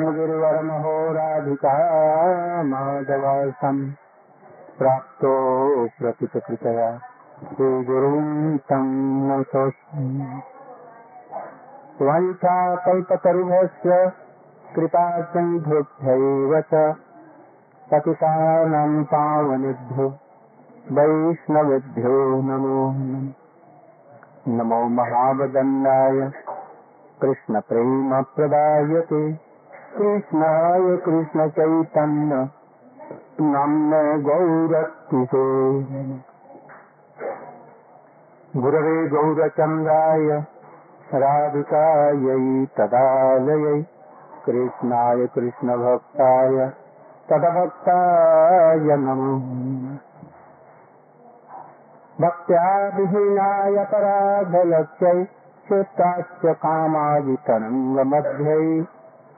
गिरिवरमहोराधिका माधवासम् प्राप्तो प्रकृतकृतया श्रीगुरुं तं नतोऽस्मि वञ्चाकल्पतरुभस्य कृपा सिन्धुभ्यैव च पतितानां पावनेभ्यो वैष्णवेभ्यो नमो। नमो महावदन्नाय। कृष्णप्रेमप्रदायते कृष्णाय कृष्णचैतन्य नम्ने गौरक्तिसे। गुरवे गौरचन्द्राय, राधिकायै तदालयै, कृष्णाय कृष्णभक्ताय तदभक्ताय नमो। भक्त्या विहीनाय पराधलक्ष्यै चित्ताश्च कामादितरङ्गमध्यै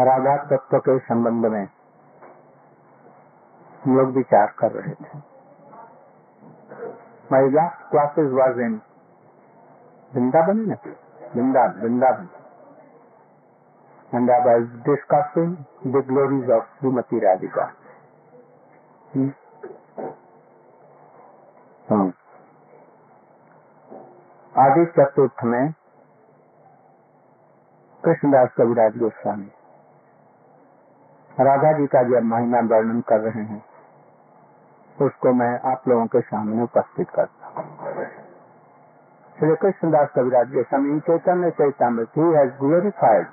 राधा तत्व के संबंध में लोग विचार कर रहे थे। My last classes was in Vrindavan ने Vrinda Vrindavan and I discussing the glories of Shrimati Radhika आदि चतुर्थ में कृष्णदास कविराज गोस्वामी। राधा जी का जब महिमा वर्णन कर रहे हैं, उसको मैं आप लोगों के सामने उपस्थित करता हूँ Shri Krishnadas Kaviraj Goswami, Chaitanya Chaitanya he has glorified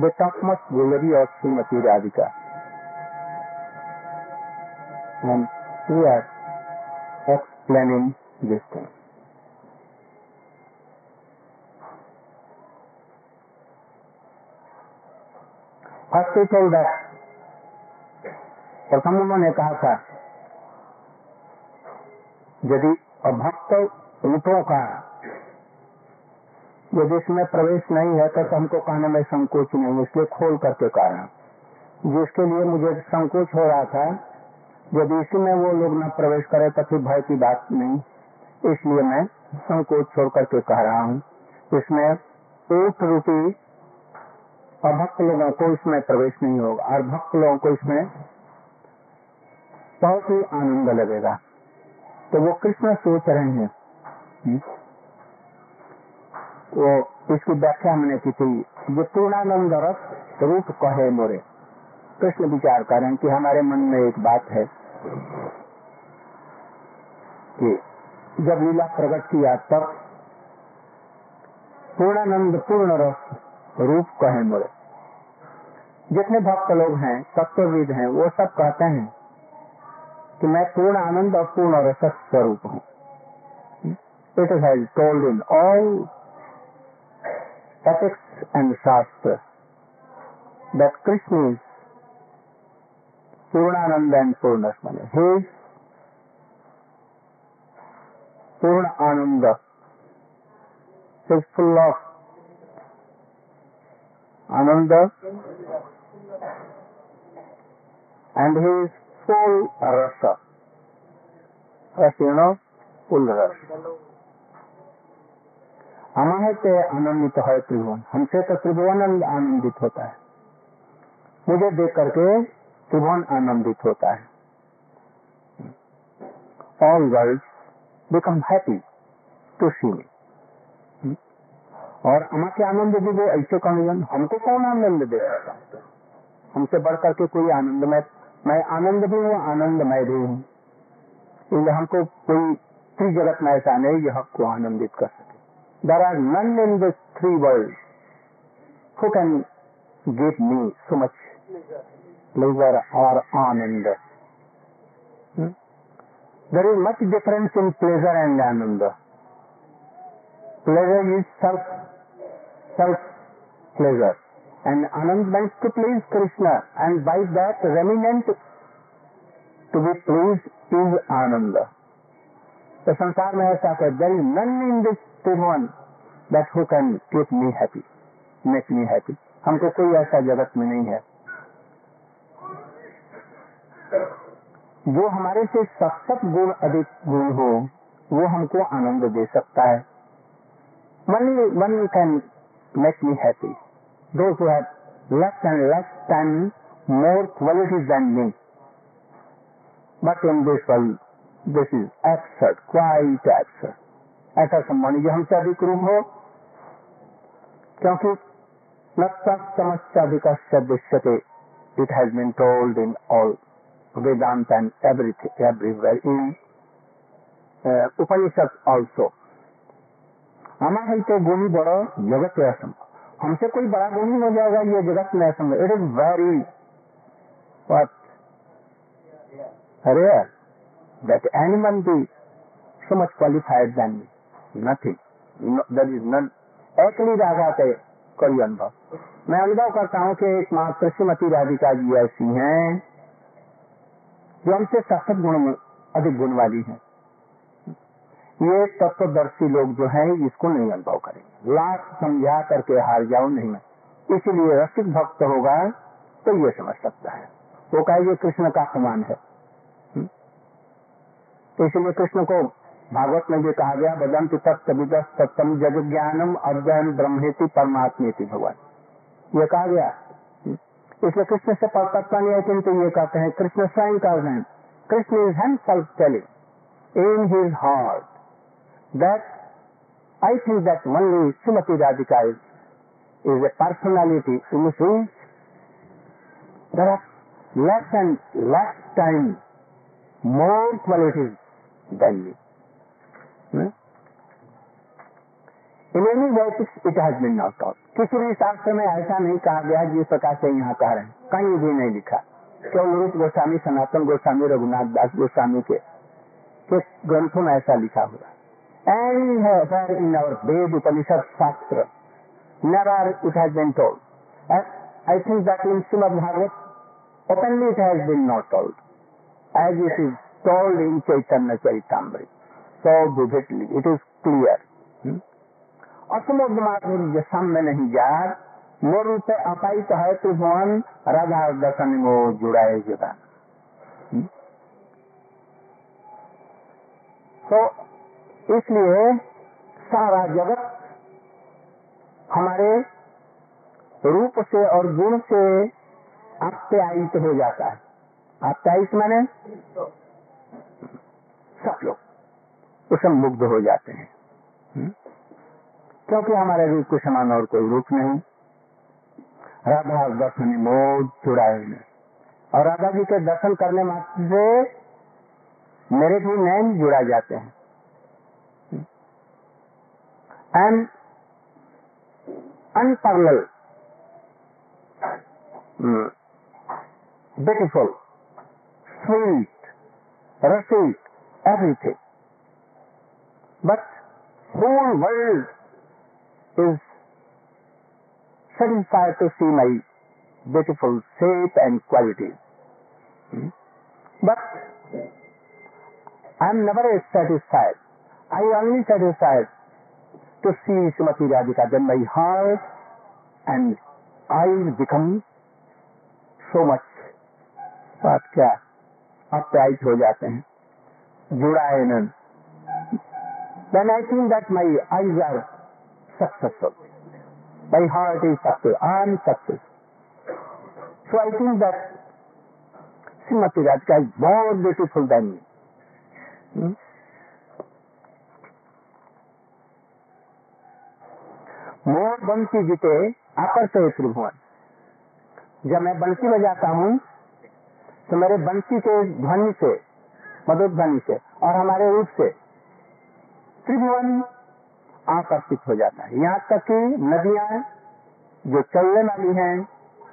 the topmost glory of Shrimati Radhika and we are explaining this thing. First he told that प्रथम उन्होंने कहा था यदि अभक्त रूपों का यदि इसमें प्रवेश नहीं है तो हमको कहने में संकोच नहीं इसलिए खोल करके कारण जिसके लिए मुझे संकोच हो रहा था, यदि इसी में वो लोग न प्रवेश करे तो फिर भय की बात नहीं। इसलिए मैं संकोच छोड़ करके कह रहा हूँ, इसमें ऊट रूपी अभक्त लोगों को इसमें प्रवेश नहीं होगा। और भक्त लोगों को इसमें बहुत ही आनंद लगेगा। तो वो कृष्ण सोच रहे हैं। हुँ? वो इसकी व्याख्या हमने की थी। जो पूर्णानंद रस रूप कहे मोरे। कृष्ण विचार करें कि हमारे मन में एक बात है कि जब लीला प्रकट किया तब पूर्णानंद पूर्ण रस रूप कहे मोरे। जितने भक्त लोग हैं, तत्वविद हैं, वो सब कहते हैं कि मैं पूर्ण आनंद और पूर्ण और रस स्वरूप हूँ। It is held told in all ethics and shastra that Krishna is purnanand and purna रसमन he purna anand full of anand and he is full rasa. Rasa, you know, full rasa. हमारे से आनंदित है त्रिभुवन। हमसे तो त्रिभुवन आनंदित होता है। मुझे देख करके त्रिभुवन आनंदित होता है। All world become happy to see me और हमारे आनंद भी वो ऐसे कौन हमको कौन आनंद दे सकता? हमसे बढ़ करके कोई आनंद में मैं आनंद भी हूँ आनंद मैं भी हूँ। इसलिए हमको कोई थ्री जगत में ऐसा नहीं जो हमको आनंदित कर सके। There are none in this three world who can give me so much pleasure और anand there is much difference in pleasure and anand pleasure is self self pleasure And Anand meant to please Krishna, and by that remnant to be pleased is Ananda. तो संसार में ऐसा है there is none in this tribhuvan that who can keep me happy make me happy हमको कोई ऐसा जगत में नहीं है। जो हमारे से सत्सत गुण अधिक गुण हो वो हमको आनंद दे सकता है। One one can make me happy those who have less and less and more qualities than me but in this world this is absurd quite absurd ऐसा संबंध जो हमसे अधिक रूप हो, क्योंकि नमस्याधिक दृश्यते। It has been told in all Vedanta and everything everywhere in Upanishad also हमारे तो गुणी बड़ो जगत असंभव हमसे कोई बड़ा गुणी हो जाएगा ये जगत में असंभव it is very rare that anyone be so much qualified than me. Nothing. No, there is none. एकली राधा के कोई अनुभव मैं अनुभव करता हूँ कि एक मात्र श्रीमती राधिका जी ऐसी हैं जो हमसे सशक्त गुण अधिक गुण वाली है ये तत्वदर्शी लोग जो हैं इसको नहीं अनुभव करेंगे लाख समझा करके हार जाओ नहीं इसलिए रसिक भक्त होगा तो ये समझ सकता है। वो कहे, ये कृष्ण का समान है। तो इसलिए कृष्ण को भागवत में भी कहा गया, बदंत तत्विद सत्यम जग ज्ञानम अध्ययन ब्रह्मेति परमात्मेति भगवान। ये कहा गया। इसलिए कृष्ण से परतत्ता नहीं है किंतु ये कहते हैं, कृष्ण स्वयं हैं। Krishna is himself telling. In his heart. That I think that only Shrimati Radhika is is a personality in which there are less and less time, more qualities than me. Hmm? In any way it has been not taught. किसी भी शास्त्र में ऐसा नहीं कहा गया जिस प्रकार से यहाँ कह रहे हैं कहीं भी नहीं लिखा केवल रूप गोस्वामी सनातन गोस्वामी रघुनाथ दास गोस्वामी के के ग्रंथों में ऐसा लिखा हुआ एंड इन आवर वेद उपनिषद शास्त्र never it has been told. And I think that in Srimad Bhagavat, openly it has been not told, as it is told in Chaitanya Charitamrita. So vividly, it is clear. Hmm? असमोद माधुर्य सम में नहीं jar मोर अपाई तो है त्रिभुवन राधा दर्शन वो जुड़ाए जुड़ा तो इसलिए सारा जगत हमारे रूप से और गुण से आप्यायित हो जाता है। आप्यायित मैंने सब लोग उसमें मुग्ध हो जाते हैं। हुँ? क्योंकि हमारे रूप के समान और कोई रूप नहीं। राधा दर्शन मोद चुड़ाए और राधा जी के दर्शन करने मात्र से मेरे भी नैन जुड़ा जाते हैं। And unparalleled, mm, beautiful, sweet, rustic, everything. But whole world is satisfied to see my beautiful shape and qualities. Hmm? But I am never satisfied. I only satisfied to see Srimati Radhika, then my heart and eyes become so much बात क्या अप्यायित हो जाते हैं जुड़ाए then I think that my eyes are successful. My heart is successful. I am successful. So I think that Srimati Radhika is more beautiful than me. Hmm? मोर बंसी जीते आकर्ष त्रिभुवन जब मैं बंसी बजाता हूँ तो मेरे बंसी के ध्वनि से, मधुर ध्वनि से और हमारे रूप से त्रिभुवन आकर्षित हो जाता है। यहाँ तक कि नदियाँ जो चलने वाली हैं,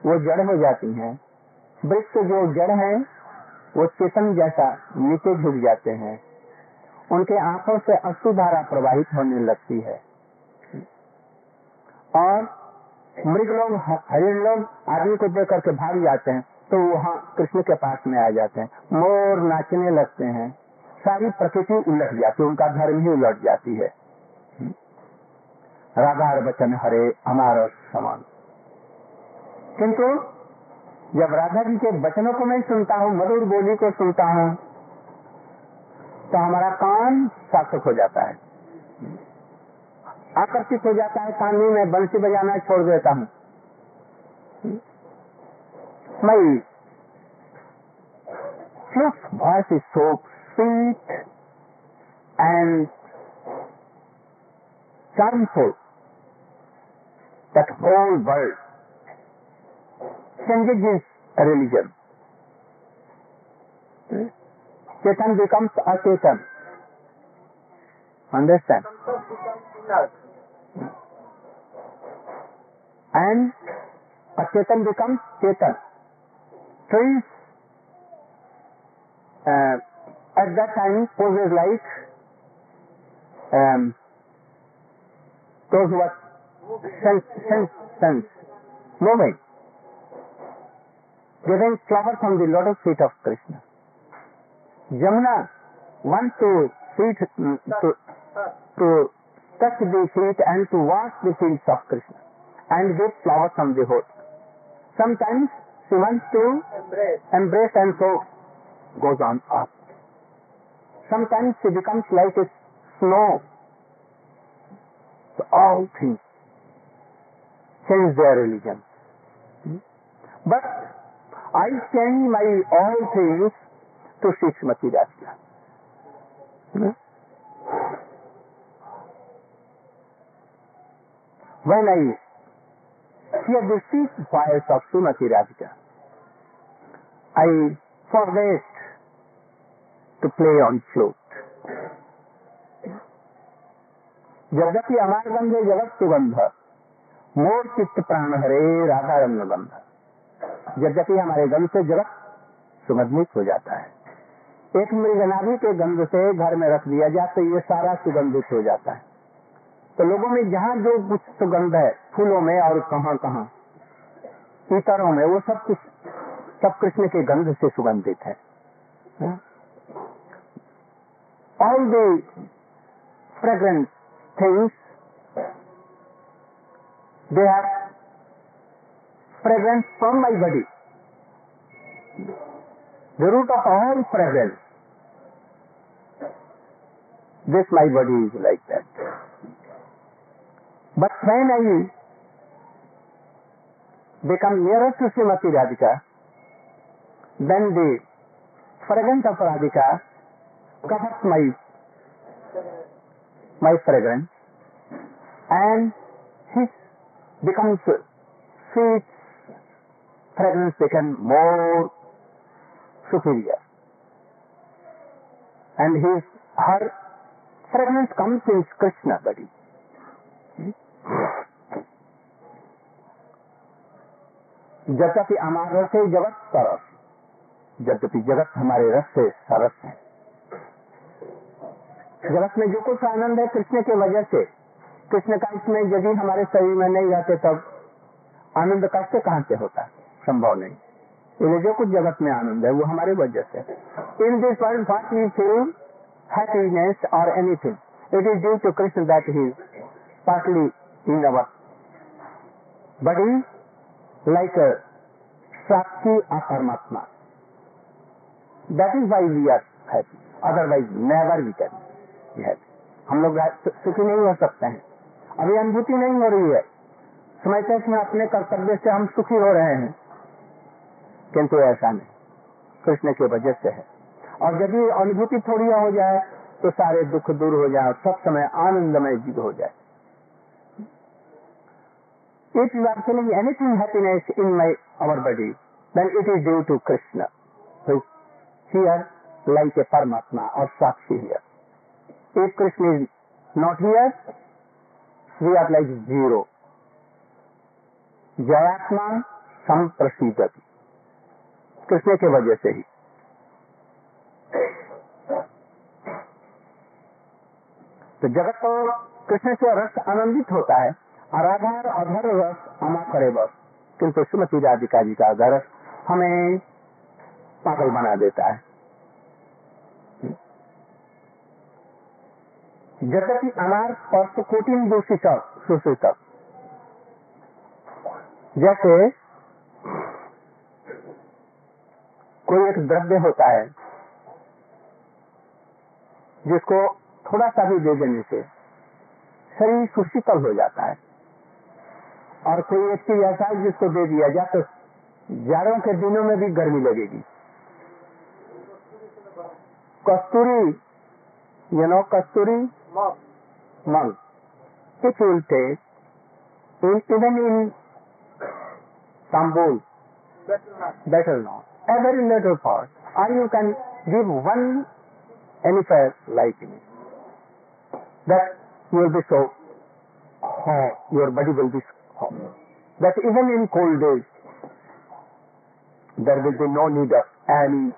वो जड़ हो जाती हैं। वृक्ष जो जड़ हैं, वो चेतन जैसा नीचे झुक जाते हैं। उनके आँखों से अश्रुधारा प्रवाहित होने लगती है। और मृग लोग, हरिण लोग आदमी को देख करके भाग जाते हैं तो वहाँ कृष्ण के पास में आ जाते हैं, मोर नाचने लगते हैं। सारी प्रकृति उलट जाती है, उनका धर्म ही उलट जाती है। राधा बचन हरे हमारा समान। किंतु जब राधा जी के वचनों को मैं सुनता हूँ, मधुर बोली को सुनता हूँ तो हमारा कान सार्थक हो जाता है। आकर्षित हो जाता है पानी में बंसी बजाना छोड़ देता हूँ। My flute's voice is so sweet and charmful that whole world changes is religion chetan becomes achetan understand And a Chetan becomes Chetan. Trees uh, at that time poses like um, those who are sense, sense, sense, moving, getting flower from the lotus feet of Krishna. Jamuna wants to feet to, to touch the feet and to wash the feet of Krishna and give flowers from the host. Sometimes she wants to embrace. embrace and so goes on up. Sometimes she becomes like a snow. So all things change their religion. Hmm? But I change my all things to Shishmati Radhika. Hmm? When I hear the sweet voice of Srimati Radhika, I forget to play on flute. यद्यपि हमारे गंधे। जगत सुगंध मोर चित्त प्राण हरे राधा रंग गंध। यद्यपि हमारे गंध से जगत सुगंधित हो जाता है। एक मृगनाभि के गंध से घर में रख दिया जाए तो ये सारा सुगंधित हो जाता है। तो लोगों में जहाँ जो कुछ सुगंध है, फूलों में और कहाँ कहाँ, इतरों में, वो सब कुछ सब कृष्ण के गंध से सुगंधित है। All the fragrant things they have fragrance from my body the root of all fragrance this my body is like that but when I become nearer to Srimati Radhika, then the fragrance of Radhika covers my my fragrance and his becomes sweet fragrance become more superior and his her fragrance comes in Krishna body. यद्यपि हमारे रस है जगत सरस। यद्यपि जगत हमारे रस से सरस है। जगत में जो कुछ आनंद है कृष्ण के वजह से। कृष्ण का इसमें यदि हमारे शरीर में नहीं रहते तब आनंद कैसे कहाँ से होता संभव नहीं। इसलिए जो कुछ जगत में आनंद है वो हमारे वजह से। In this world what we feel happiness और anything it is due to Krishna that he partly in our body like a Shakti or Paramatma. That is why we are happy. Otherwise, never we can be happy. हम लोग सुखी नहीं हो सकते हैं अभी अनुभूति नहीं हो रही है समझते हैं अपने कर्तव्य से हम सुखी हो रहे हैं किंतु ऐसा नहीं कृष्ण की वजह से है और यदि अनुभूति थोड़ी हो जाए तो सारे दुख दूर हो जाए सब समय आनंदमय जीव हो जाए if you are feeling anything happiness in my our body, then it is due to Krishna, who is here like a Paramatma or Sakshi here. If Krishna is not here, we are like zero. जयात्मा संप्रसिद्धति Krishna के वजह से ही तो जगत तो कृष्ण से रस आनंदित होता है राधा और अधर रस अमा करे बस। किंतु श्रीमती राधिका जी का घर हमें पागल बना देता है। जगति अनार स्पर्श कोटिन दूषित सुषित जैसे कोई एक द्रव्य होता है, जिसको थोड़ा सा भी दे देने से शरीर सुशीतल हो जाता है। और कोई एक चीज़ ऐसा है जिसको दे दिया जाए तो जाड़ों के दिनों में भी गर्मी लगेगी। Kasturi you know kasturi? मल it will take in even in tambul better not every little part are you can give one any fire like in that you be so your body will be That even in cold days, there will be no need of any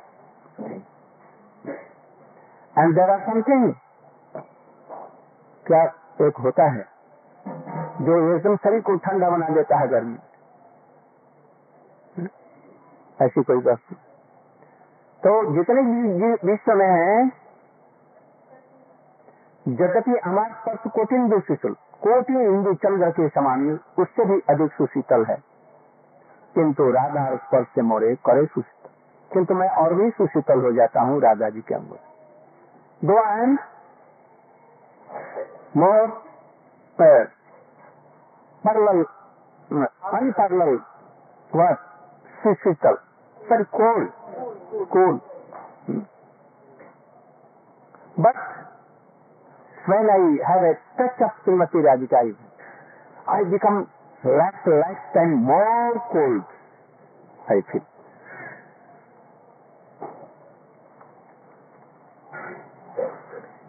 And there are some things क्या एक होता है जो एकदम शरीर को ठंडा बना देता है गर्मी ऐसी कोई वस्तु। तो जितने विश्व में है यद्यपि हमारे स्पर्श कोटिन सुशीतल कोटि इंदु चंद्र के समान उससे भी अधिक सुशीतल है किंतु राधा स्पर्श से मोरे करे सुशीतल किंतु मैं और भी सुशीतल हो जाता हूँ राधा जी के अंग? Physical, very cold, cool. When I have a touch of Srimati Radhika, I become less, less and more cold, I feel.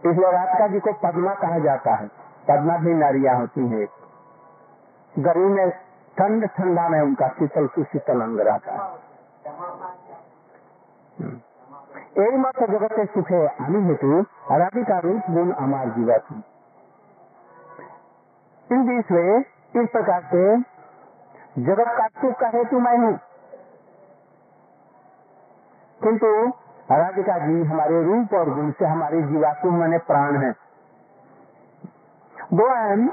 इसलिए राधिका जी को पद्मा कहा जाता है पद्मा भी नारियाँ होती हैं गर्मी में ठंड ठंडा में उनका शीतल सुशीतल अंग रहता है এই মত জগতে সুখে আমি হেতু রাধিকা रूप गुण अमार जीवत हूँ इन दिस वे इस प्रकार से जगत का सुख का हेतु मैं हूँ किंतु राधिका जी हमारे रूप और गुण से हमारे जीवात्म मैंने प्राण है दो M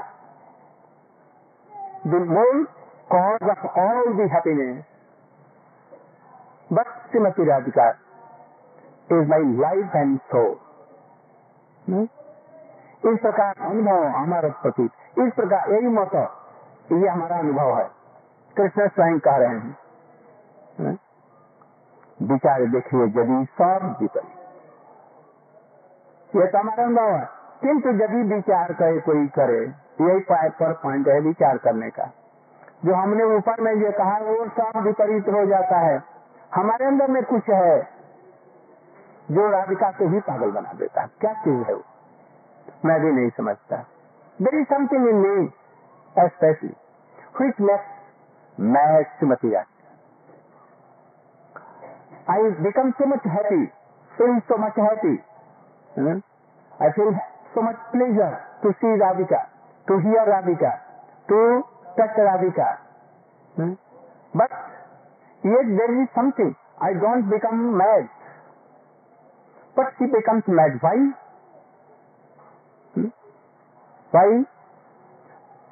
the main cause of all the happiness. But Srimati Radhika my life and soul. Hmm? इस प्रकार अनुभव हमारा प्रतीक इस प्रकार यही मत ये हमारा अनुभव है कृष्ण स्वयं कह रहे हैं hmm? विचार देखिए, यदि सब विपरीत ये तो हमारा अनुभव है किंतु यदि विचार करे कोई करे, यही पर पॉइंट है विचार करने का जो हमने ऊपर में ये कहा, वो सब विपरीत हो जाता है हमारे अंदर में कुछ है जो राधिका को ही पागल बना देता है। क्या चीज़ है वो? मैं भी नहीं समझता। There is something in me specially हुई मैक्स मै Sumati I become so much happy feel so much happy I feel so much pleasure to see Radhika to hear Radhika to touch Radhika but ये there is something I don't become mad But she becomes mad. Why? Hmm? Why?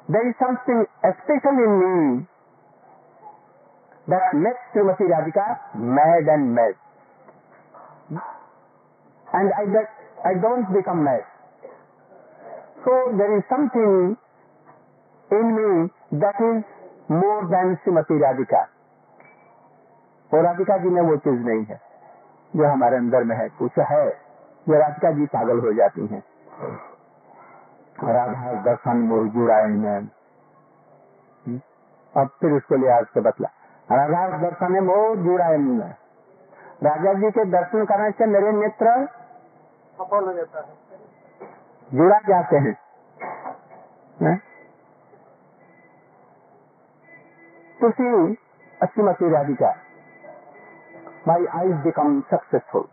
There is something special in me that makes Srimati Radhika mad and mad. And I, that, I don't become mad. So there is something in me that is more than Srimati Radhika. और राधिका जी में वो चीज नहीं है जो हमारे अंदर में है कुछ है जो राधिका जी पागल हो जाती हैं। राधा दर्शन मोर जुड़ाए में अब फिर उसको लिहाज से बतला। राधा दर्शन है बहुत जुड़ा है। मुझे राजा जी के दर्शन करने से मेरे नेत्र सफल हो जाता है। जुड़ा जाते हैं। है? तुलसी Srimati Radhika. My eyes become successful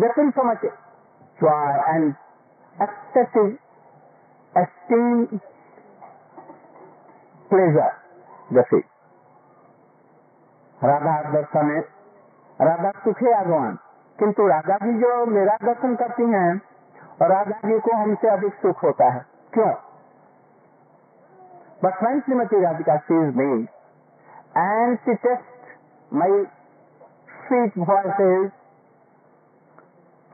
They feel so much joy and excessive esteem, pleasure. जैसे राधा दर्शन है। राधा सुख है आगवान किंतु राधा जी जो मेरा दर्शन करती हैं और राधा जी को हमसे अधिक सुख होता है। क्यों? But when Srimati Radhika sees me and she tests my sweet voices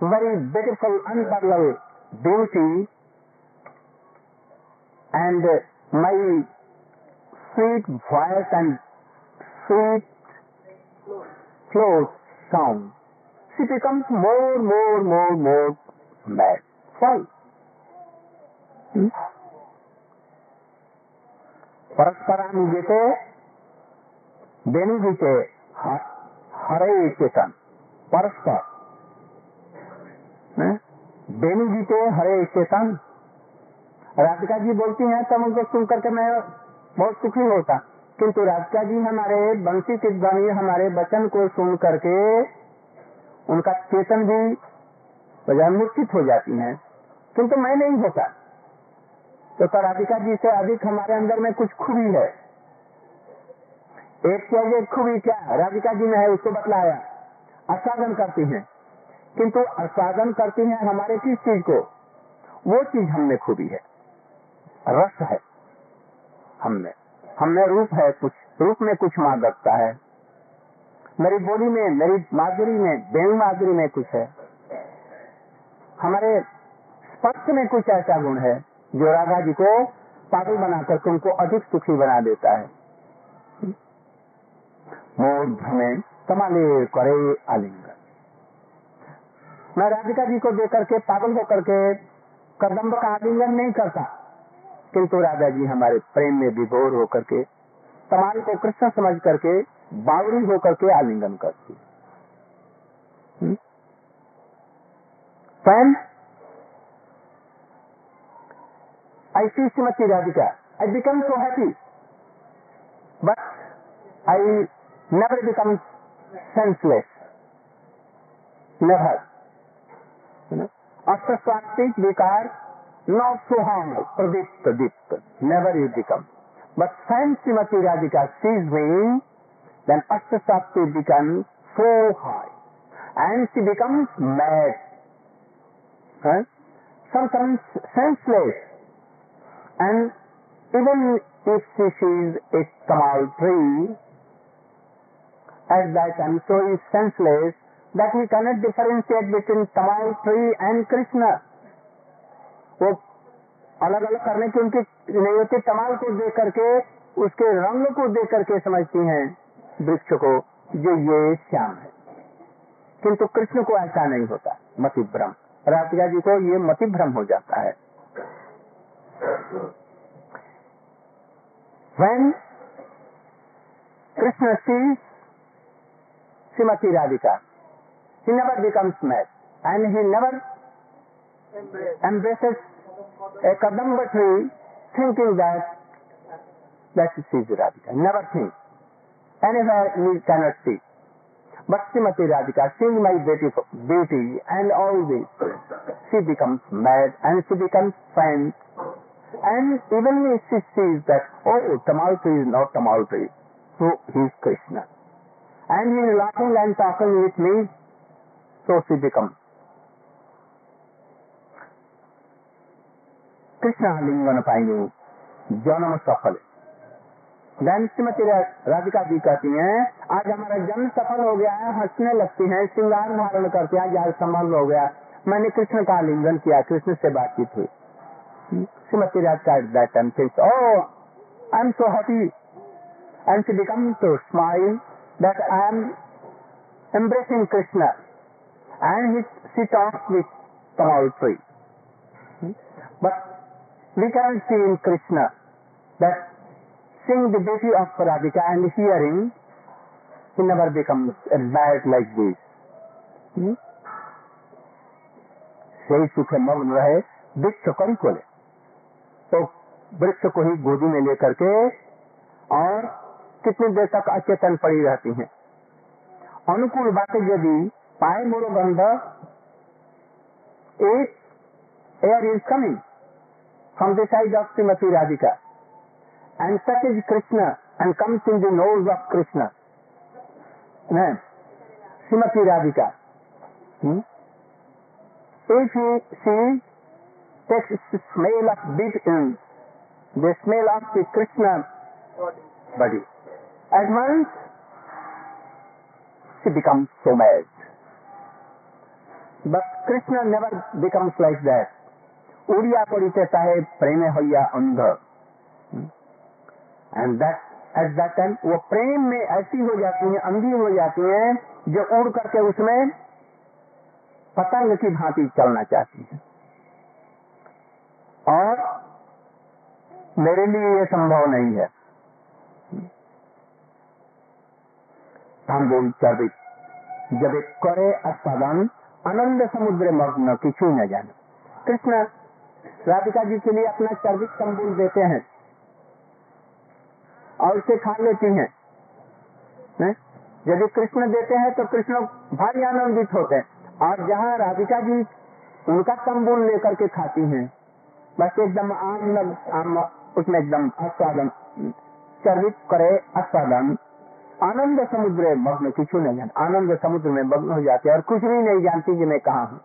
very beautiful unparalleled beauty and uh, my sweet voice and sweet flows sound. She becomes more, more, more, more mad. Why? Hmm? परस्परानुगते बेनुगीते हरे चेतन परस्पर। हैं? बेनुगीते हरे चेतन राधिका जी बोलती हैं, तब उनको सुन करके मैं बहुत सुखी होता। किंतु राधिका जी हमारे बंसी की ध्वनि हमारे वचन को सुन करके उनका चेतन भी मूर्छित हो जाती हैं। किंतु मैं नहीं होता। तो तो राधिका जी से अधिक हमारे अंदर में कुछ खूबी है। एक चाहिए खूबी क्या राधिका जी में है, उसको बतलाया। आस्वादन करती हैं। किंतु आस्वादन करती हैं हमारे किस चीज़ को? वो चीज़ हमने खूबी है। रस है हमने हमने रूप है कुछ। रूप में कुछ मादकता है। मेरी बोली में, मेरी माधुरी में बेणु माधुरी में कुछ है। हमारे स्पर्श में कुछ ऐसा गुण है जो राधा जी को पागल बनाकर उनको अधिक सुखी बना देता है। मोर भ्रमे तमाले करे आलिंगन। मैं राधिका जी को देख करके पागल होकर के कदम्ब का आलिंगन नहीं करता। किंतु राधा जी हमारे प्रेम में विभोर होकर के तमाल को कृष्ण समझ करके बावरी होकर के आलिंगन करती When I see Srimati Radhika, I become so happy. But I never become senseless. Never. You know? Ashtaswastik vikar, not so high, pradip, pradip. Never you become. But Srimati Radhika sees me, then Ashtaswastik becomes so high. And she becomes mad. Huh? Sometimes senseless. And even if she sees a tamal tree, as that and so is senseless that he cannot differentiate between tamal tree and krishna. वो अलग अलग करने की उनकी नहीं होती। तमाल को देख करके, उसके रंग को देख करके समझती हैं वृक्ष को, जो ये श्याम है। किंतु कृष्ण को ऐसा नहीं होता। मति भ्रम राधिका जी को ये मति भ्रम हो जाता है। When Krishna see Srimati Radhika, he never becomes mad and he never embraces a kadamba tree thinking that that she is Radhika. Never think. Anywhere we cannot see. But Srimati Radhika, seeing my beauty, beauty and all this, she becomes mad and she becomes faint and even if she sees that, oh, Tamal tree is not Tamal tree, so he is Krishna. And he is laughing and talking with me, so she becomes. Krishna लिंगन पाएँगे जन्म सफल then Shrimati Radhika ji कहती हैं आज हमारा जन्म सफल हो गया है हंसने लगती हैं श्रृंगार धारण करती हैं आज संबंध हो गया मैंने कृष्ण का लिंगन किया कृष्ण से बातचीत हुई that time thinks, oh, I'm so happy. And she becomes to smile that I am embracing Krishna. And he, she talks with Tamal tree. But we can see in Krishna that seeing the beauty of Radhika and hearing, he never becomes a mad like this. Hmm? सही सुखे मग्न रहे वृक्ष करी को ले तो वृक्ष को ही गोदी में लेकर के और कितनी देर तक अचेतन पड़ी रहती है? अनुकूल बातें यदि पाए मोरो गंधर एक air is coming from the side of Srimati Radhika and such is Krishna and comes in the nose of Krishna Srimati Radhika if you see takes smell of beat in the smell of the Krishna body At once she becomes so mad. But Krishna never becomes like that. उड़िया पड़िते चाहे प्रेम होया अंध and that at that time वो प्रेम में ऐसी हो जाती है अंधी हो जाती है, जो उड़ करके उसमें पतंग की भांति चलना चाहती है और मेरे लिए ये संभव नहीं है तांबूल चर्बित जब एक करे अस्पदन आनंद समुद्र मग्न किचू न जाने कृष्ण राधिका जी के लिए अपना चर्बित तंबूल देते हैं और उसे खा लेती हैं हैं? यदि कृष्ण देते हैं तो कृष्ण भारी आनंदित होते हैं और जहाँ राधिका जी उनका तंबूल लेकर के खाती हैं बस एकदम आम लग आम उसमें एकदम आस्वादन चर्बित करे आस्वादन आनंद समुद्र मग्न किचू नहीं जान, आनंद समुद्र में मग्न हो जाती है और कुछ भी नहीं जानती कि मैं कहा हूँ।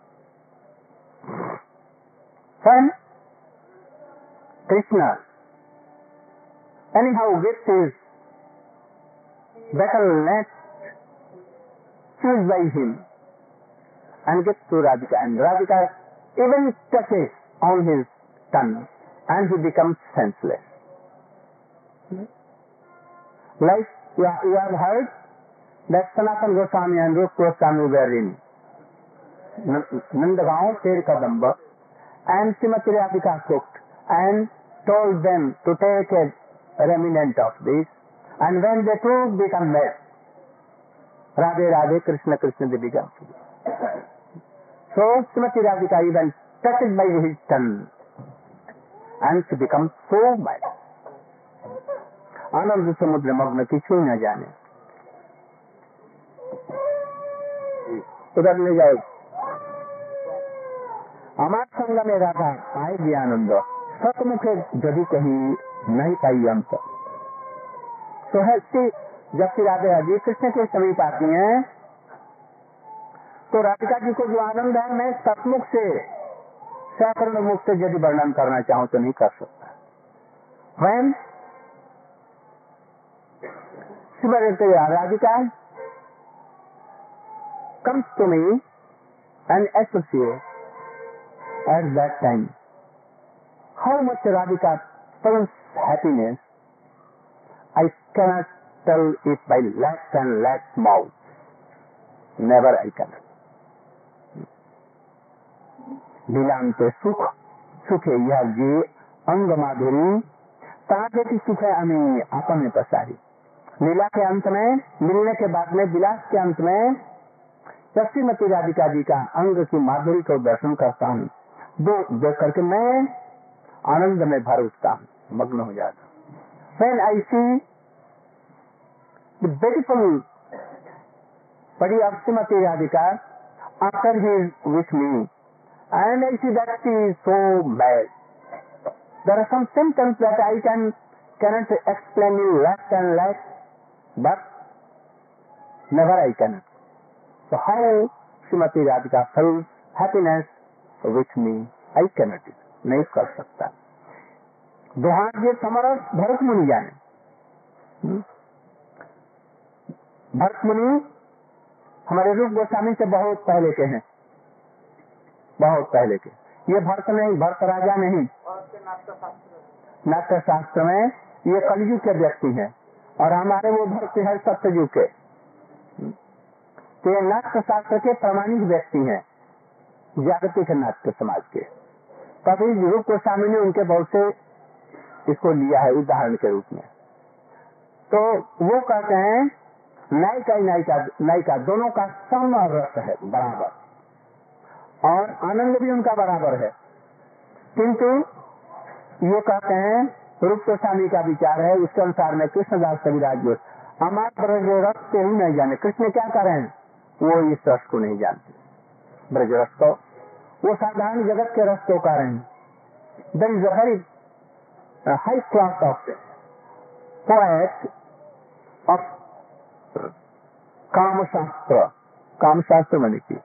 हूँ Krishna anyhow with is better let choose by him and get to Radhika and Radhika even touch on his ton and he become senseless life you have, heard that Sanatan Goswami and Rup Goswami were in Nandagaon, Ter Kadamba and Srimati Radhika cooked and told them to take a remnant of this and when they took become mad. Radhe Radhe Krishna Krishna they become. So Srimati Radhika even touched by his tongue and she becomes so mad. आनंद समुद्र मग्न किसी न जाने उधर ले जाओ हमारे संग में राधा पाएगी आनंद সতমুখে যদি कहीं नहीं पाई अंत तो है जबकि राधे हरि कृष्ण के समीप आती हैं तो राधिका जी को जो आनंद है मैं सतमुख से सैकरण मुख से यदि वर्णन करना चाहूँ तो नहीं कर सकता when sebagai Radhika comes to me and associate at that time. How much Radhika turns happiness, I cannot tell it by less and less mouth. Never I can. বিলান্তে সুখ sukhe ইহা যে অঙ্গ মাধুরী তাহাকে সুখে আমি আপনে প্রসারী लीला के अंत में, मिलने के बाद में, विलास के अंत में, शक्तिमती राधिका जी का अंग की माधुरी को दर्शन करता हूँ। दो देख करके मैं आनंद में भर उठता हूँ, मग्न हो जाता हूँ। आई see beautiful body अक्षमती Radhika after he with me and I see that see so bad there are sometimes that I can cannot explain you left and left but never I can. So how Srimati Radhika feels happiness with me, I cannot do. नहीं कर सकता दुहार्य समरस भरत मुनि जाने? भरत मुनि हमारे रूप गोस्वामी से बहुत पहले के हैं। बहुत पहले के। ये भरत नहीं भरत राजा नहीं नाट्य शास्त्र में ये कलयुग के व्यक्ति हैं। और हमारे वो भक्त है सत्ययुग के। तो नाट्य शास्त्र के प्रमाणिक व्यक्ति हैं, जागतिक नाट्य समाज के। कभी रूप गोस्वामी ने उनके बहुत से इसको लिया है उदाहरण के रूप में। तो वो कहते हैं, नायिका नायिका नायिका, दोनों का सम रस है, बराबर। और आनंद भी उनका बराबर है। किंतु ये कहते हैं रूप गोस्वामी का विचार है उसके अनुसार में कृष्णदास कविराज जो हमारे ब्रज रस से ही नहीं जाने। कृष्ण क्या कर रहे हैं? वो इस रस को नहीं जानते। ब्रज रस को वो साधारण जगत के रस को हैं। There is very high class of poet of Kama Shastra. Kama Shastra माने की।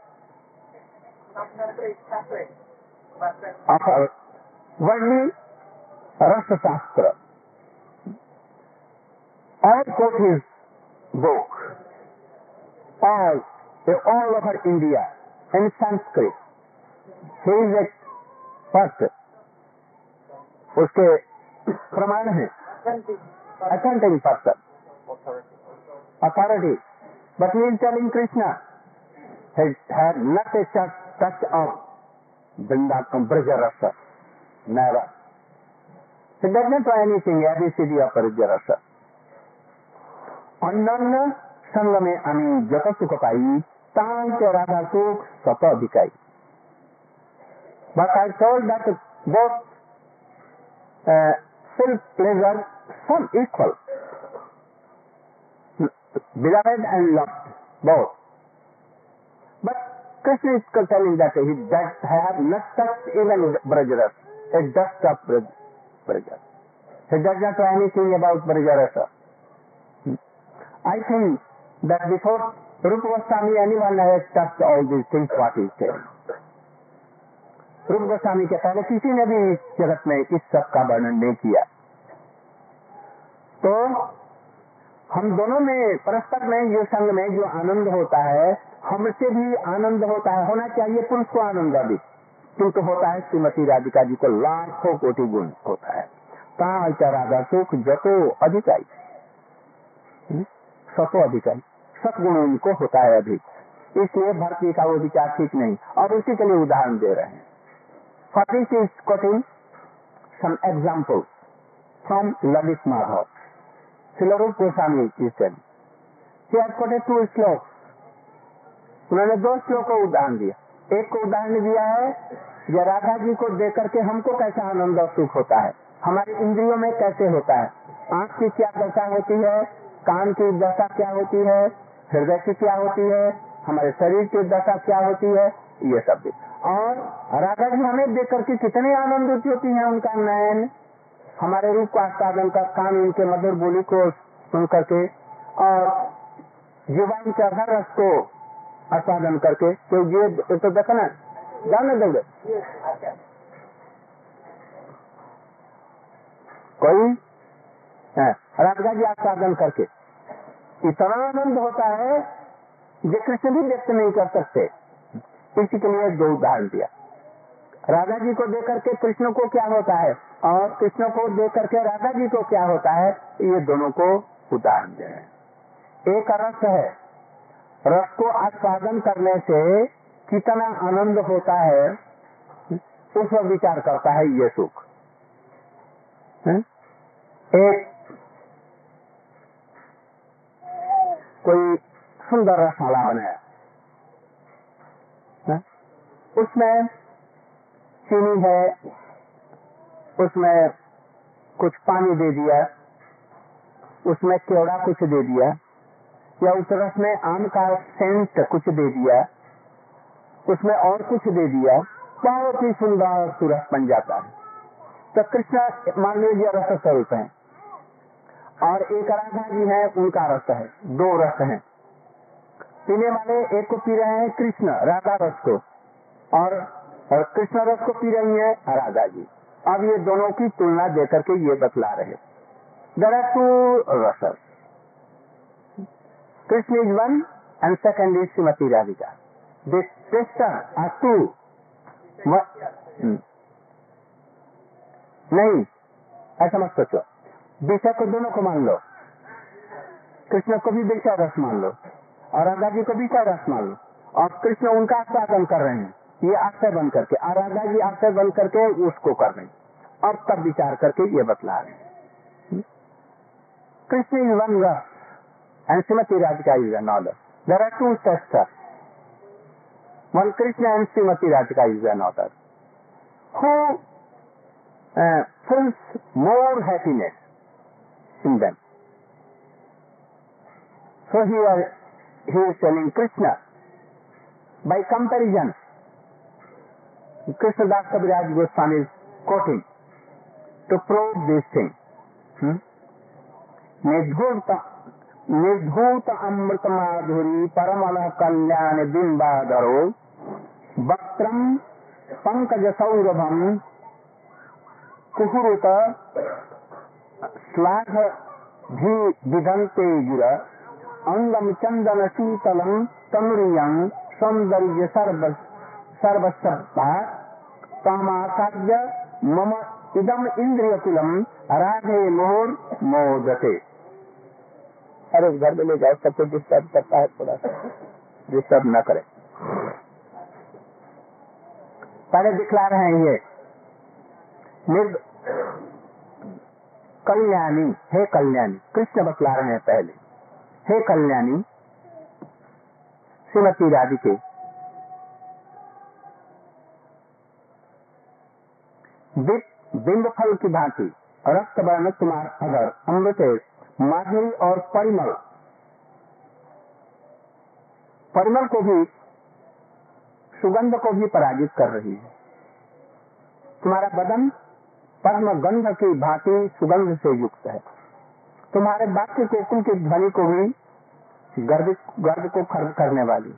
Samsatra रस शास्त्र और quote book all all over India in Sanskrit he is a first उसके प्रमाण है। Accounting person authority but me is telling Krishna have not a touch of Vrinda Braj rasa Nehra Braja Rasa. Never. He does not try anything ABCD of Braja Rasa. অন্যান্য সঙ্গমে আমি যত সুখ পাই তাহাতে রাধা সুখ শত অধিকাই But I told that both uh, self pleasure some equal. beloved and loved, both. But Krishna is telling that he does have not touched even Brajaras, a dust of Braj, Brajas. He does not know anything about Brajarasa. I think that before Rupa Goswami, anyone has touched all these things what he said. रूप गोस्वामी के पहले किसी ने भी इस जगत में इस सब का वर्णन नहीं किया तो हम दोनों में परस्पर में जो संग में जो आनंद होता है हमसे भी आनंद होता है होना चाहिए पुरुष को आनंद अधिक किंतु होता है श्रीमती राधिका जी को लाखों कोटि गुण होता है। कहा राधा सुख जतो अधिकाई। हम्म? सतो अधिकाई। सतगुण उनको होता है अधिक इसलिए भक्ति का वो विचार ठीक नहीं। और उसी के लिए उदाहरण दे रहे हैं। From Lalit Madhav. Silarup Goswami is telling. He has quoted two श्लोक उन्होंने दो श्लोक को उदाहरण दिया। एक को उदाहरण दिया है जो राधा जी को देख करके हमको कैसा आनंद और सुख होता है? हमारे इंद्रियों में कैसे होता है? आँख की क्या दशा होती है? कान की दशा क्या होती है? हृदय की क्या होती है? हमारे शरीर की दशा क्या होती है? ये सब भी। और राधा जी हमें देख करके कितने आनंदित होती है उनका नयन। हमारे रूप का आस्वादन का कान उनके मधुर बोली को सुन करके और जीवन के हर रस को आस्वादन करके तो ये तो देखना जाने दोगे. कोई? है, राधा जी आस्वादन करके। इतना आनंद होता है जो कृष्ण भी व्यक्त नहीं कर सकते। इसी के लिए दो उदाहरण दिया। राधा जी को देख करके कृष्ण को क्या होता है? और कृष्ण को देख करके राधा जी को क्या होता है? ये दोनों को उदाहरण दे रहे हैं। एक रस है रस को आस्वादन करने से कितना आनंद होता है, उस पर विचार करता है ये सुख? एक कोई सुंदर रसमाला बनाया? उसमें चीनी है, उसमें कुछ पानी दे दिया, उसमें केवड़ा कुछ दे दिया या उस रस में आम का सेंट कुछ दे दिया उसमें और कुछ दे दिया बहुत ही सुंदर सुरस बन जाता है। तो कृष्ण मान लीजिए रस स्वरूप है। और एक राधा जी है उनका रस है दो रस है। पीने वाले एक को पी रहे हैं कृष्ण राधा रस को। और, और कृष्ण रस को पी रही है राधा जी। अब ये दोनों की तुलना देकर के ये बतला रहे दरअसल are Krishna is one and second is Srimati Radhika this sister are two नहीं ऐसा मत सोचो विषय को दोनों को मान लो कृष्ण को भी विषय रस मान लो और राधा जी को विषय रस मान लो और कृष्ण उनका आस्वादन कर रहे हैं ये आश्रय बन करके और राधा जी आश्रय बन करके उसको कर रहे हैं अब तब विचार करके ये बतला रहे हैं Krishna is one rasa and Srimati Radhika is another. There are two sisters. One Krishna and Srimati Radhika is another. Who uh, feels more happiness in them? So here he is telling Krishna, by comparison, Krishna Das Kaviraj Goswami is quoting to prove this thing. Hmm? निर्धूत अमृत माधुरी परमल कल्याण बिंबाधरो वक्त्रम पंकज सौरभम कुहुरुत श्लाघ भी विधंते गिर अंगम चंदन शीतलम तमरियं सौंदर्य सर्व सर्वसत्ता कामासाद्य मम इदम इंद्रिय कुलम राधे मोर मोदते। अरे घर में ले जाओ, सबको डिस्टर्ब करता है थोड़ा सा डिस्टर्ब न करे। पहले दिखला रहे हैं ये। कल्याणी, हे कल्याणी, कृष्ण बतला रहे हैं पहले। हे कल्याणी, श्रीमती राधिके बिंब फल की भांति, रक्त वर्ण कुमार अगर अमृतेश माधुरी और परिमल। परिमल को भी, सुगंध को भी पराजित कर रही है। तुम्हारा बदन पद्म गंध की भांति सुगंध से युक्त है। तुम्हारे वाक्य कोकुल की ध्वनि को भी गर्द गर्द को खर्व करने वाली।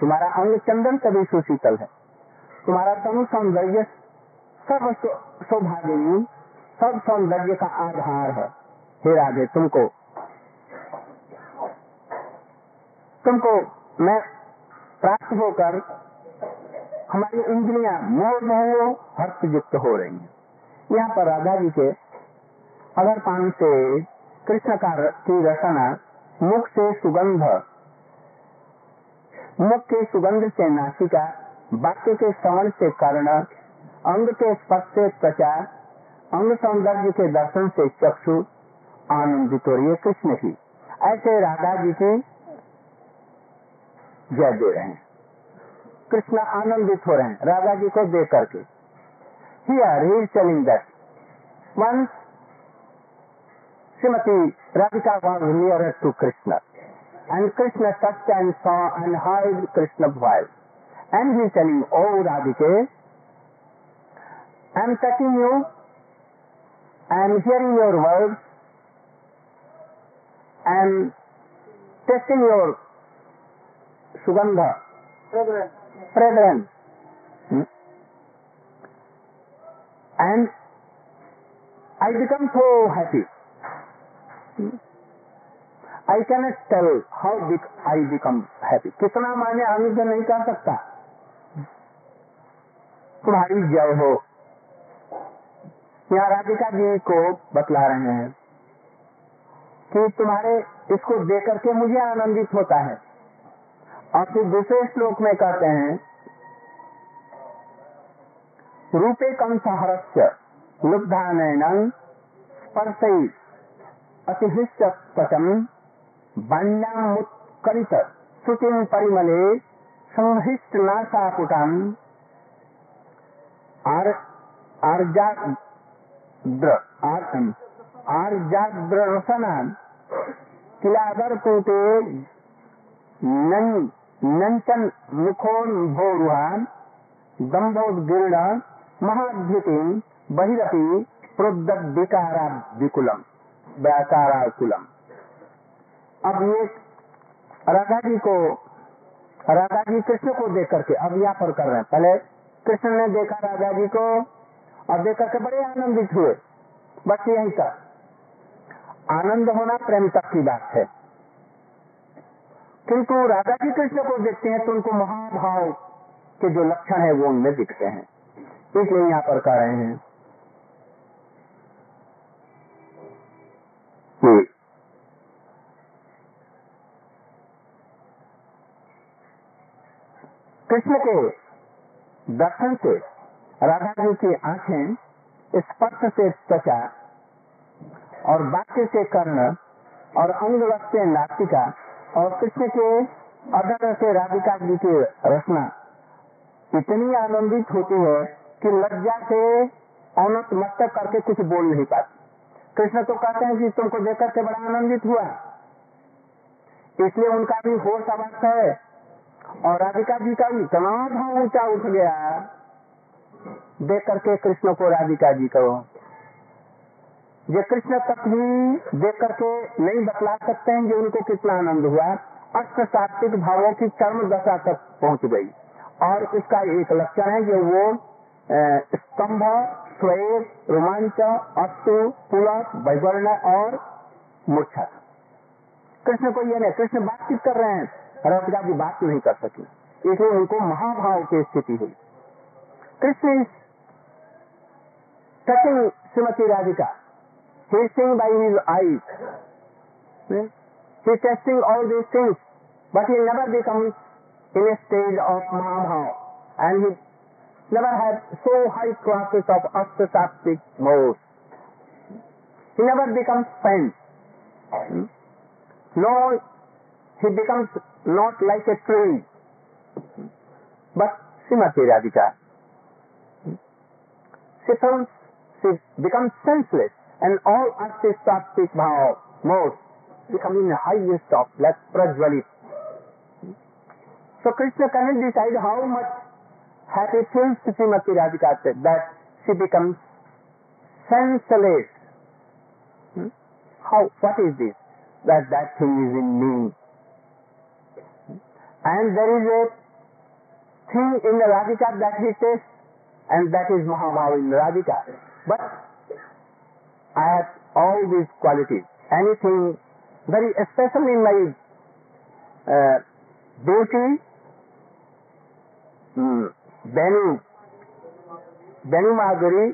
तुम्हारा अंग चंदन से भी सुशीतल है। तुम्हारा तनु सौंदर्य सर्व सौभाग्य सब सौंदर्य का आधार है। हे राधे तुमको। तुमको मैं प्राप्त होकर हमारी इंद्रियाँ मोह मोह हर्ष युक्त हो रही है। यहाँ पर राधा जी के अगर पान से कृष्ण का की रचना मुख से सुगंध, मुख के सुगंध से नासिका, वाक्य के श्रवण से कर्ण, अंग के स्पर्श से त्वचा, अंग सौंदर्य के दर्शन से चक्षु आनंदित हो रही है कृष्ण की। ऐसे राधा जी की जय दे रहे हैं। कृष्ण आनंदित हो रहे हैं, राधा जी को देख करके। This one Srimati Radhika was near to Krishna and Krishna touch and saw and hi Krishna भाई एंड ही चलिंग ओ राधिके I am touching you I am hearing your words am tasting your sugandha Brethren, fragrance Hmm? and I become so happy Hmm? I cannot tell how big I become happy कितना माने आनंद नहीं कर सकता तुम्हारी जय हो यहाँ राधिका जी को बतला रहे हैं कि तुम्हारे इसको देख करके मुझे आनंदित होता है। और फिर दूसरे श्लोक में कहते हैं, रूपे लुब्धानयनं अतिहृष्ट त्वचं बाण्यामुत्कलित श्रुतिं परिमले संहृष्टनाशापुटाम् आर आर्जाद्र आर्- आर्जाद्ररसनान् किलादरकूटे नं- नञ्चन् मुखोन्भोरुहान् दम्भोद्गीर्ण महाद्युतिं, बहिरपि प्रोद्विकाराविकुलम व्याकाराकुलम। अब ये राधा जी को राधा जी कृष्ण को देख करके, अब यहाँ पर कर रहे हैं। पहले कृष्ण ने देखा राधा जी को और देख करके बड़े आनंदित हुए। बस यही तक आनंद होना प्रेम तक की बात है। किंतु राधा जी कृष्ण को देखते हैं तो उनको महाभाव के जो लक्षण है वो उनमें दिखते हैं। इसलिए यहाँ पर कह रहे हैं। कि कृष्ण के दर्शन से राधा जी की आँखें स्पर्श से त्वचा और वाक्य से कर्ण और अंग से नाटिका और कृष्ण के अदर से राधिका जी की रचना। इतनी आनंदित होती है कि लज्जा से औनत मस्तक करके कुछ बोल नहीं पाती। कृष्ण तो कहते हैं कि तुमको देखकर के बड़ा आनंदित हुआ। इसलिए उनका भी होश अवस्थ है। और राधिका जी का भी इतना भाव ऊँचा उठ गया। देख करके कृष्ण को राधिका जी को जो कृष्ण तक भी देख करके नहीं बतला सकते हैं कि उनको कितना आनंद हुआ। अष्ट सात्विक भावों की चरम दशा तक पहुँच गई। और इसका एक लक्षण है कि वो स्तंभ, श्वेत, रोमांच, अस्तु पुलक वैवर्ण और मूर्छा। कृष्ण को ये नहीं, कृष्ण बातचीत कर रहे हैं राधिका की बात नहीं कर सकी। इसलिए उनको महाभाव की स्थिति हुई। Krishna touching Srimati Radhika seeing by his eyes. Hmm? he is testing all these things but he never becomes in a stage of mahabhav. And he never had so high classes of astasattvic modes he never becomes spent Hmm? no he becomes not like a tree but Srimati Radhika she she becomes senseless and all astasattvic bhav become in the highest of like prajvalit so Krishna cannot decide how much happy feels Srimati Radhika said that she becomes senseless. Hmm? How? What is this? That that thing is in me. And there is a thing in the Radhika that he and that is Mahabhav in Radhika. But I have all these qualities. Anything very special in my uh, beauty, mm, Benu, Benu Madhuri,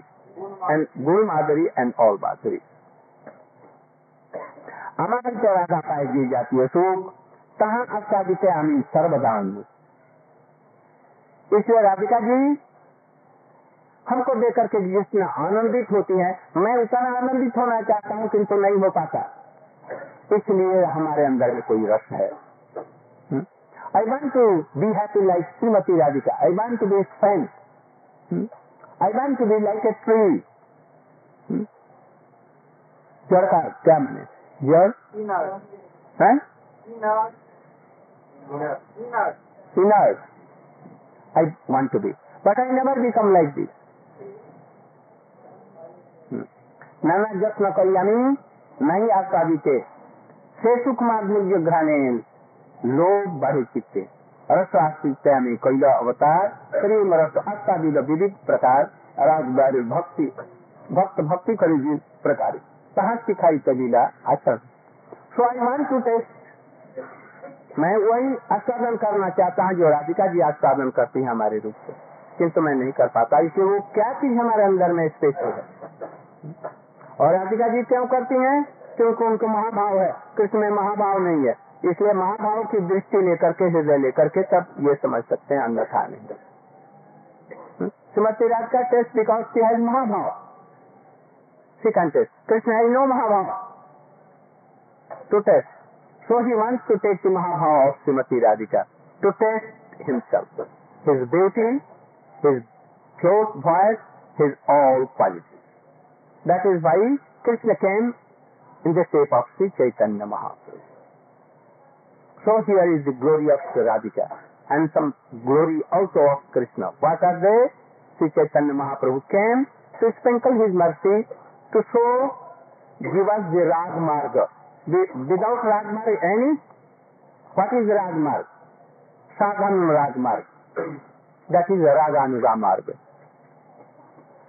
and Guru Madhuri, and all Madhuri. আমার তো রাধা পায় যে জাতীয় সুখ তাহা আস্বাদিতে আমি सर्वदान इसलिए राधिका जी हमको देख करके जिसमें आनंदित होती है मैं उतना आनंदित होना चाहता हूँ किंतु नहीं हो पाता। इसलिए हमारे अंदर में कोई रस है। I want to be happy like Srimati Radhika I want to be fan I want to be like a tree जड़ का क्या मैंने? जड़. है inert. I want to be. But I never become like this. ನನ್ನ ಜತ್ನ ಕಲ್ಯಾಣಿ नहीं आपका बीते से सुकुमार निग्रहणे लोभ बढ़े चित्ते। रस आस्तिकता में कैला अवतार, प्रेम रस आस्था विद विविध प्रकार, राजबार भक्ति, भक्त भक्ति करे प्रकार। कहा सिखाई तबीला आचरण। स्वाभिमान आई टू टेस्ट मैं वही आस्वादन करना चाहता हूँ जो राधिका जी आस्वादन करती है हमारे रूप से। किंतु मैं नहीं कर पाता। इसलिए वो क्या चीज़ हमारे अंदर में स्पेशल है? और राधिका जी क्यों करती हैं? क्योंकि उनको महाभाव है। कृष्ण में महाभाव नहीं है। इसलिए महाभाव की दृष्टि लेकर के हृदय लेकर के तब ये समझ सकते हैं अन्यथा नहीं। श्रीमती राज का taste because she has महाभाव। Can taste Krishna has no महाभाव। To taste So he wants to take the Mahabhava of Srimati Radhika to test himself, his beauty, his close voice, his all qualities. That is why Krishna came in the shape of Sri Chaitanya Mahaprabhu. So here is the glory of Radhika and some glory also of Krishna. What are they? Sri Chaitanya Mahaprabhu came to sprinkle his mercy to show, give us the Rag Marga. Without Rag any? What is Rag Marg? Sadhan Rag Marg. That is Raganuga Marga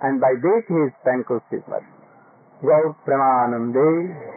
and by this he is sanctified. Pramanam Premanande